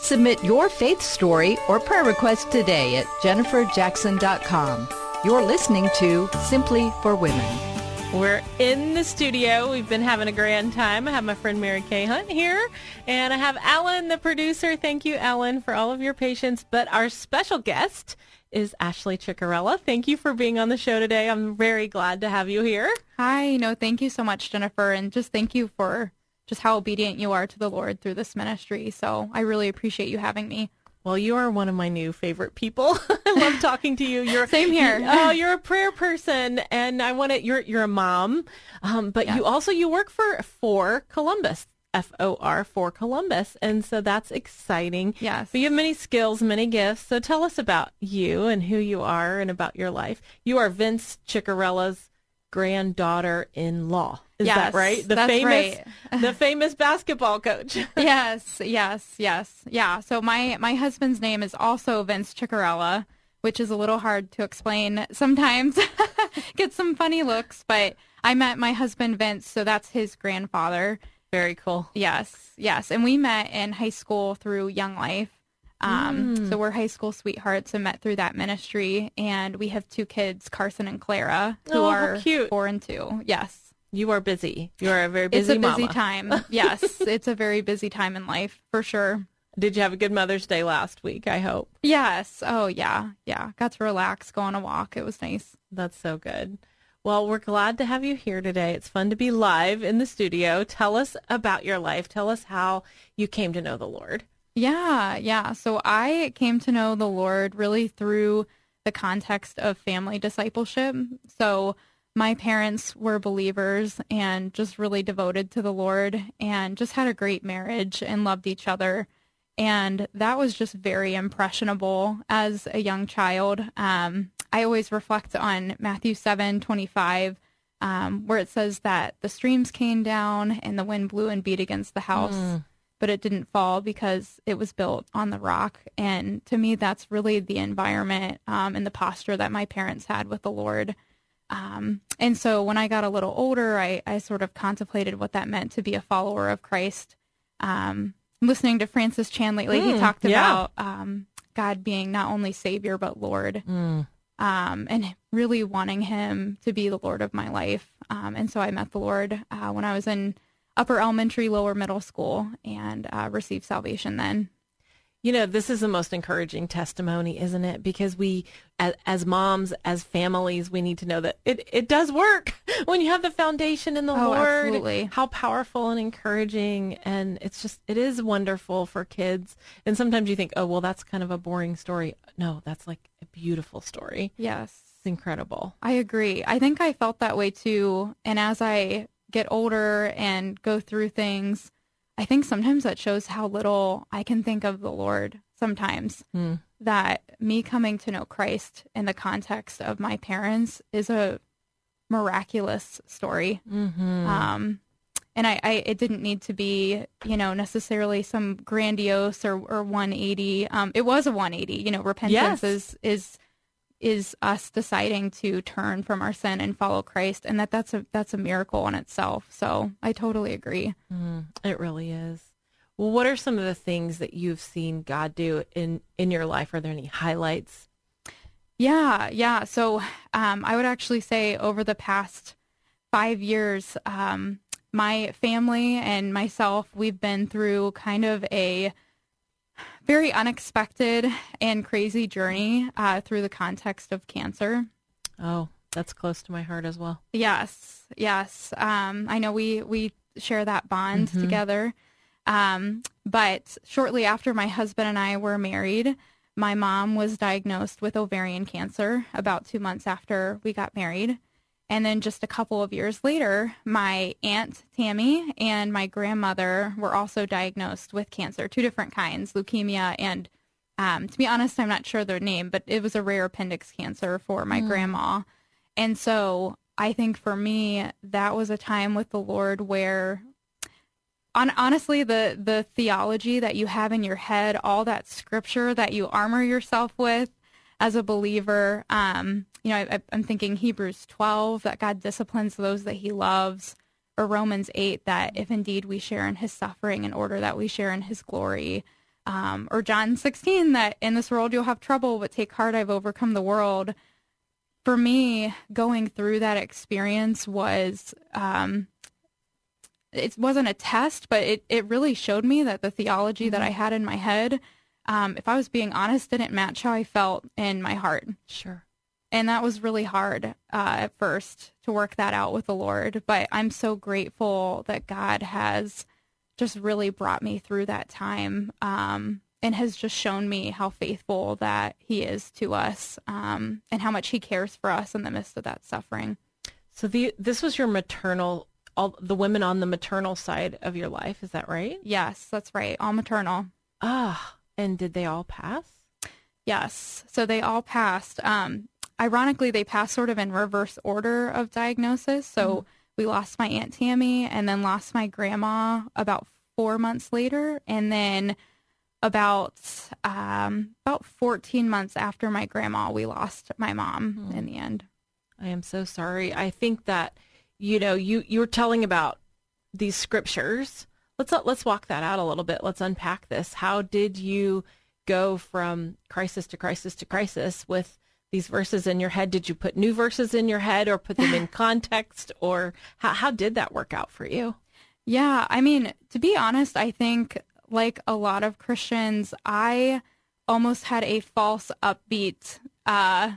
Submit your faith story or prayer request today at jenniferjackson.com. You're listening to Simply for Women. We're in the studio. We've been having a grand time. I have my friend Mary Kay Hunt here, and I have Alan, the producer. Thank you, Alan, for all of your patience. But our special guest is Ashley Chickerella. Thank you for being on the show today. I'm very glad to have you here. Hi, no, thank you so much, Jennifer, and just thank you for just how obedient you are to the Lord through this ministry. So I really appreciate you having me. Well, you are one of my new favorite people. I love talking to you. You're same here. oh, you're a prayer person, and I want to. You're you're a mom, um, but yes. you also you work for for Columbus. F O R for Columbus. And so that's exciting. Yes. But you have many skills, many gifts. So tell us about you and who you are and about your life. You are Vince Chickerella's granddaughter in law. Is yes, that right? The famous right. the famous basketball coach. yes, yes, yes. Yeah. So my my husband's name is also Vince Chickerella, which is a little hard to explain sometimes. Get some funny looks, but I met my husband Vince, so that's his grandfather. Very cool. Yes, yes. And we met in high school through Young Life. Um, mm. So we're high school sweethearts and met through that ministry. And we have two kids, Carson and Clara, who oh, are cute. four and two. Yes. You are busy. You are a very busy It's a busy mama. time. yes, it's a very busy time in life for sure. Did you have a good Mother's Day last week? I hope. Yes. Oh, yeah. Yeah. Got to relax, go on a walk. It was nice. That's so good. Well, we're glad to have you here today. It's fun to be live in the studio. Tell us about your life. Tell us how you came to know the Lord. Yeah, yeah. So I came to know the Lord really through the context of family discipleship. So my parents were believers and just really devoted to the Lord and just had a great marriage and loved each other. And that was just very impressionable as a young child. Um, I always reflect on Matthew 7 25, um, where it says that the streams came down and the wind blew and beat against the house. Mm but it didn't fall because it was built on the rock. And to me, that's really the environment um, and the posture that my parents had with the Lord. Um, and so when I got a little older, I, I sort of contemplated what that meant to be a follower of Christ. Um, listening to Francis Chan lately, mm, he talked yeah. about um, God being not only Savior, but Lord. Mm. Um, and really wanting him to be the Lord of my life. Um, and so I met the Lord uh, when I was in upper elementary, lower middle school, and uh, received salvation then. You know, this is the most encouraging testimony, isn't it? Because we, as, as, moms, as families, we need to know that it, it does work when you have the foundation in the oh, Lord. Absolutely. How powerful and encouraging. And it's just, it is wonderful for kids. And sometimes you think, oh, well, that's kind of a boring story. No, that's like a beautiful story. Yes. It's incredible. I agree. I think I felt that way too. And as I get older and go through things, I think sometimes that shows how little I can think of the Lord sometimes. Mm. That me coming to know Christ in the context of my parents is a miraculous story. Mm-hmm. Um, and I, I, it didn't need to be, you know, necessarily some grandiose or, or 180. Um, it was a 180. You know, repentance yes. is is is us deciding to turn from our sin and follow Christ, and that that's a that's a miracle in itself. So I totally agree. Mm, it really is. Well, what are some of the things that you've seen God do in in your life? Are there any highlights? Yeah, yeah. So um, I would actually say over the past five years, um, my family and myself, we've been through kind of a very unexpected and crazy journey uh, through the context of cancer. Oh, that's close to my heart as well. Yes, yes. Um, I know we we share that bond mm-hmm. together. Um, but shortly after my husband and I were married, my mom was diagnosed with ovarian cancer about two months after we got married. And then just a couple of years later, my aunt Tammy and my grandmother were also diagnosed with cancer, two different kinds, leukemia and um, to be honest, I'm not sure their name, but it was a rare appendix cancer for my mm. grandma. And so I think for me, that was a time with the Lord where on, honestly, the, the theology that you have in your head, all that scripture that you armor yourself with as a believer, um, you know, I, I'm thinking Hebrews 12, that God disciplines those that he loves, or Romans 8, that if indeed we share in his suffering in order that we share in his glory, um, or John 16, that in this world you'll have trouble, but take heart, I've overcome the world. For me, going through that experience was, um, it wasn't a test, but it, it really showed me that the theology mm-hmm. that I had in my head, um, if I was being honest, didn't match how I felt in my heart. Sure. And that was really hard uh, at first to work that out with the Lord. But I'm so grateful that God has just really brought me through that time um, and has just shown me how faithful that he is to us um, and how much he cares for us in the midst of that suffering. So the this was your maternal all the women on the maternal side of your life, is that right? Yes, that's right. All maternal. Ah, and did they all pass? Yes. So they all passed. Um, ironically, they passed sort of in reverse order of diagnosis. So mm we lost my aunt Tammy and then lost my grandma about four months later, and then about um, about 14 months after my grandma, we lost my mom mm. in the end. I am so sorry. I think that you know you you were telling about these scriptures. Let's let's walk that out a little bit. Let's unpack this. How did you go from crisis to crisis to crisis with these verses in your head? Did you put new verses in your head or put them in context or how, how did that work out for you? Yeah, I mean, to be honest, I think like a lot of Christians, I almost had a false upbeat uh,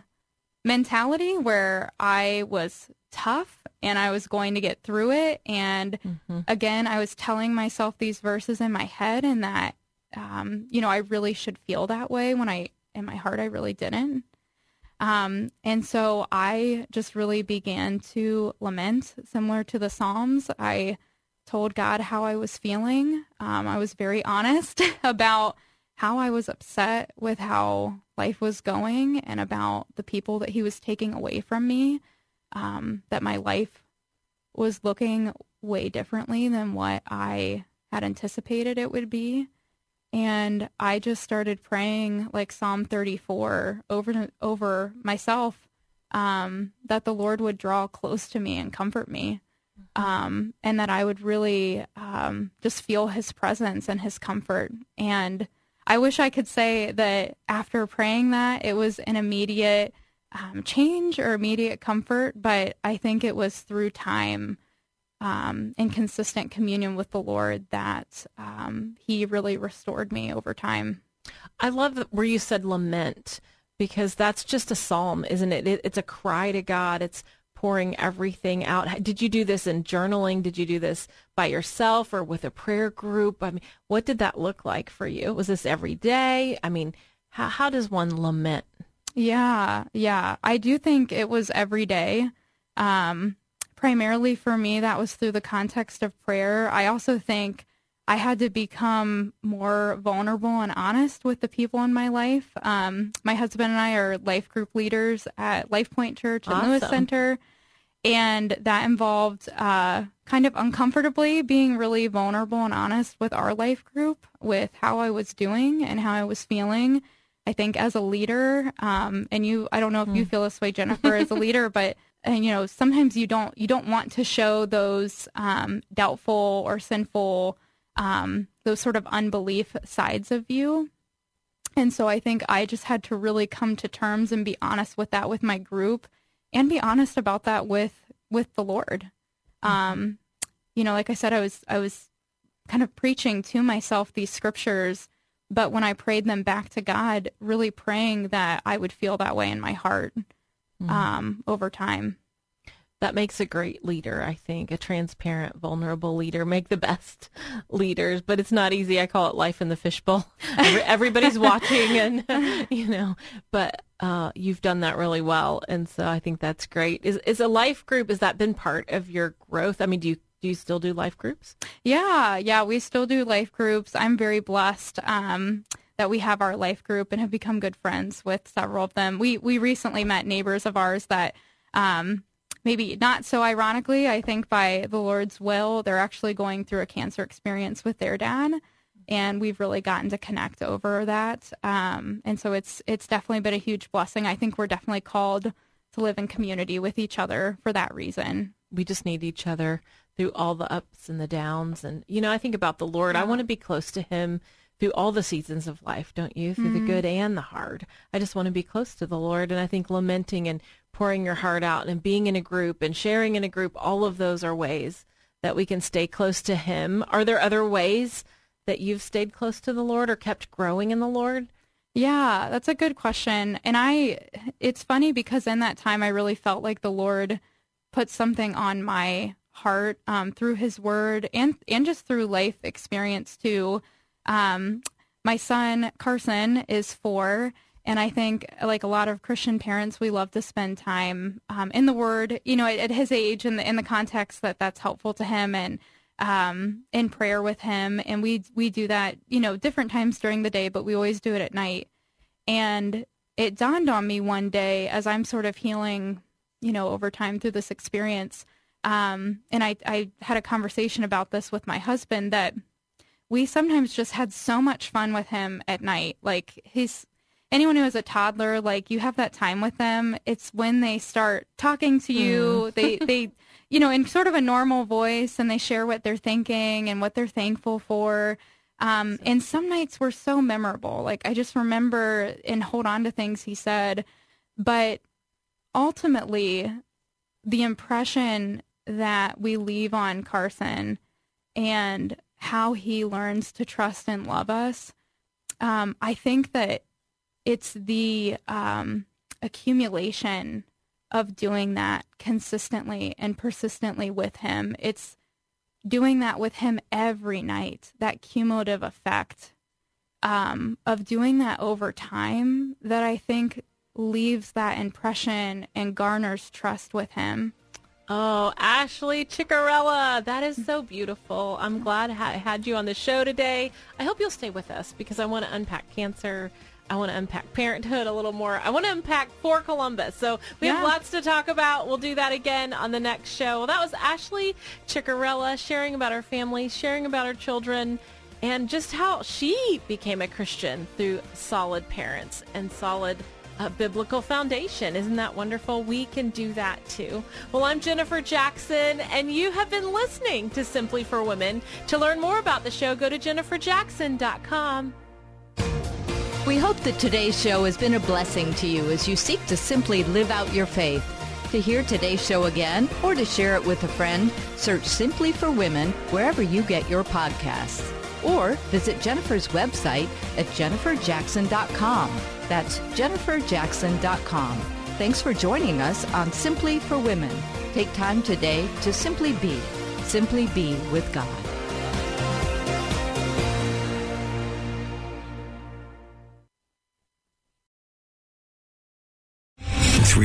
mentality where I was tough and I was going to get through it. And mm-hmm. again, I was telling myself these verses in my head and that, um, you know, I really should feel that way when I, in my heart, I really didn't. Um, and so I just really began to lament, similar to the Psalms. I told God how I was feeling. Um, I was very honest about how I was upset with how life was going and about the people that He was taking away from me. Um, that my life was looking way differently than what I had anticipated it would be. And I just started praying like Psalm 34 over over myself um, that the Lord would draw close to me and comfort me, um, and that I would really um, just feel His presence and His comfort. And I wish I could say that after praying that it was an immediate um, change or immediate comfort, but I think it was through time um, in consistent communion with the Lord that um, He really restored me over time. I love where you said lament because that's just a psalm, isn't it? it? It's a cry to God. It's pouring everything out. Did you do this in journaling? Did you do this by yourself or with a prayer group? I mean, what did that look like for you? Was this every day? I mean, how, how does one lament? Yeah, yeah. I do think it was every day. Um, primarily for me, that was through the context of prayer. I also think I had to become more vulnerable and honest with the people in my life. Um, my husband and I are life group leaders at Life Point Church and awesome. Lewis Center. And that involved uh, kind of uncomfortably being really vulnerable and honest with our life group, with how I was doing and how I was feeling. I think as a leader, um, and you, I don't know if mm. you hmm. feel this way, Jennifer, as a leader, but and you know sometimes you don't you don't want to show those um, doubtful or sinful um, those sort of unbelief sides of you. And so i think i just had to really come to terms and be honest with that with my group and be honest about that with with the lord. Um, you know like i said i was i was kind of preaching to myself these scriptures but when i prayed them back to god really praying that i would feel that way in my heart mm-hmm. um, over time. that makes a great leader, I think, a transparent, vulnerable leader. Make the best leaders, but it's not easy. I call it life in the fishbowl. Everybody's watching and, you know, but uh, you've done that really well. And so I think that's great. Is, is a life group, has that been part of your growth? I mean, do you do you still do life groups? Yeah, yeah, we still do life groups. I'm very blessed um, that we have our life group and have become good friends with several of them. We we recently met neighbors of ours that um, maybe not so ironically, I think by the Lord's will, they're actually going through a cancer experience with their dad. And we've really gotten to connect over that. Um, and so it's it's definitely been a huge blessing. I think we're definitely called to live in community with each other for that reason. We just need each other through all the ups and the downs. And, you know, I think about the Lord. Yeah. I want to be close to him through all the seasons of life, don't you? Through mm-hmm. the good and the hard. I just want to be close to the Lord. And I think lamenting and pouring your heart out and being in a group and sharing in a group, all of those are ways that we can stay close to Him. Are there other ways that you've stayed close to the Lord or kept growing in the Lord? Yeah, that's a good question. And I, it's funny because in that time, I really felt like the Lord put something on my heart um, through His Word and and just through life experience too. Um, my son Carson is four, and I think, like a lot of Christian parents, we love to spend time um, in the Word. You know, at, at, his age and in, the context that that's helpful to him, and um, in prayer with him. And we we do that, you know, different times during the day, but we always do it at night. And it dawned on me one day as I'm sort of healing, you know, over time through this experience. Um, and I I had a conversation about this with my husband that we sometimes just had so much fun with him at night. Like he's anyone who is a toddler, like you have that time with them. It's when they start talking to you, mm. they they you know, in sort of a normal voice and they share what they're thinking and what they're thankful for. Um, and some nights were so memorable. Like I just remember and hold on to things he said, but ultimately the impression that we leave on Carson and how he learns to trust and love us. Um, I think that it's the um, accumulation of doing that consistently and persistently with him. It's doing that with him every night, that cumulative effect um, of doing that over time that I think leaves that impression and garners trust with him. Oh, Ashley Chickerella, that is so beautiful. I'm glad I had you on the show today. I hope you'll stay with us because I want to unpack cancer I want to unpack parenthood a little more. I want to unpack for Columbus. So we yeah. have lots to talk about. We'll do that again on the next show. Well, that was Ashley Chickerella sharing about her family, sharing about her children, and just how she became a Christian through solid parents and solid uh, biblical foundation. Isn't that wonderful? We can do that too. Well, I'm Jennifer Jackson, and you have been listening to Simply for Women. To learn more about the show, go to jenniferjackson.com. We hope that today's show has been a blessing to you as you seek to simply live out your faith. To hear today's show again or to share it with a friend, search Simply for Women wherever you get your podcasts. Or visit Jennifer's website at jenniferjackson.com. That's jenniferjackson.com. Thanks for joining us on Simply for Women. Take time today to simply be, simply be with God.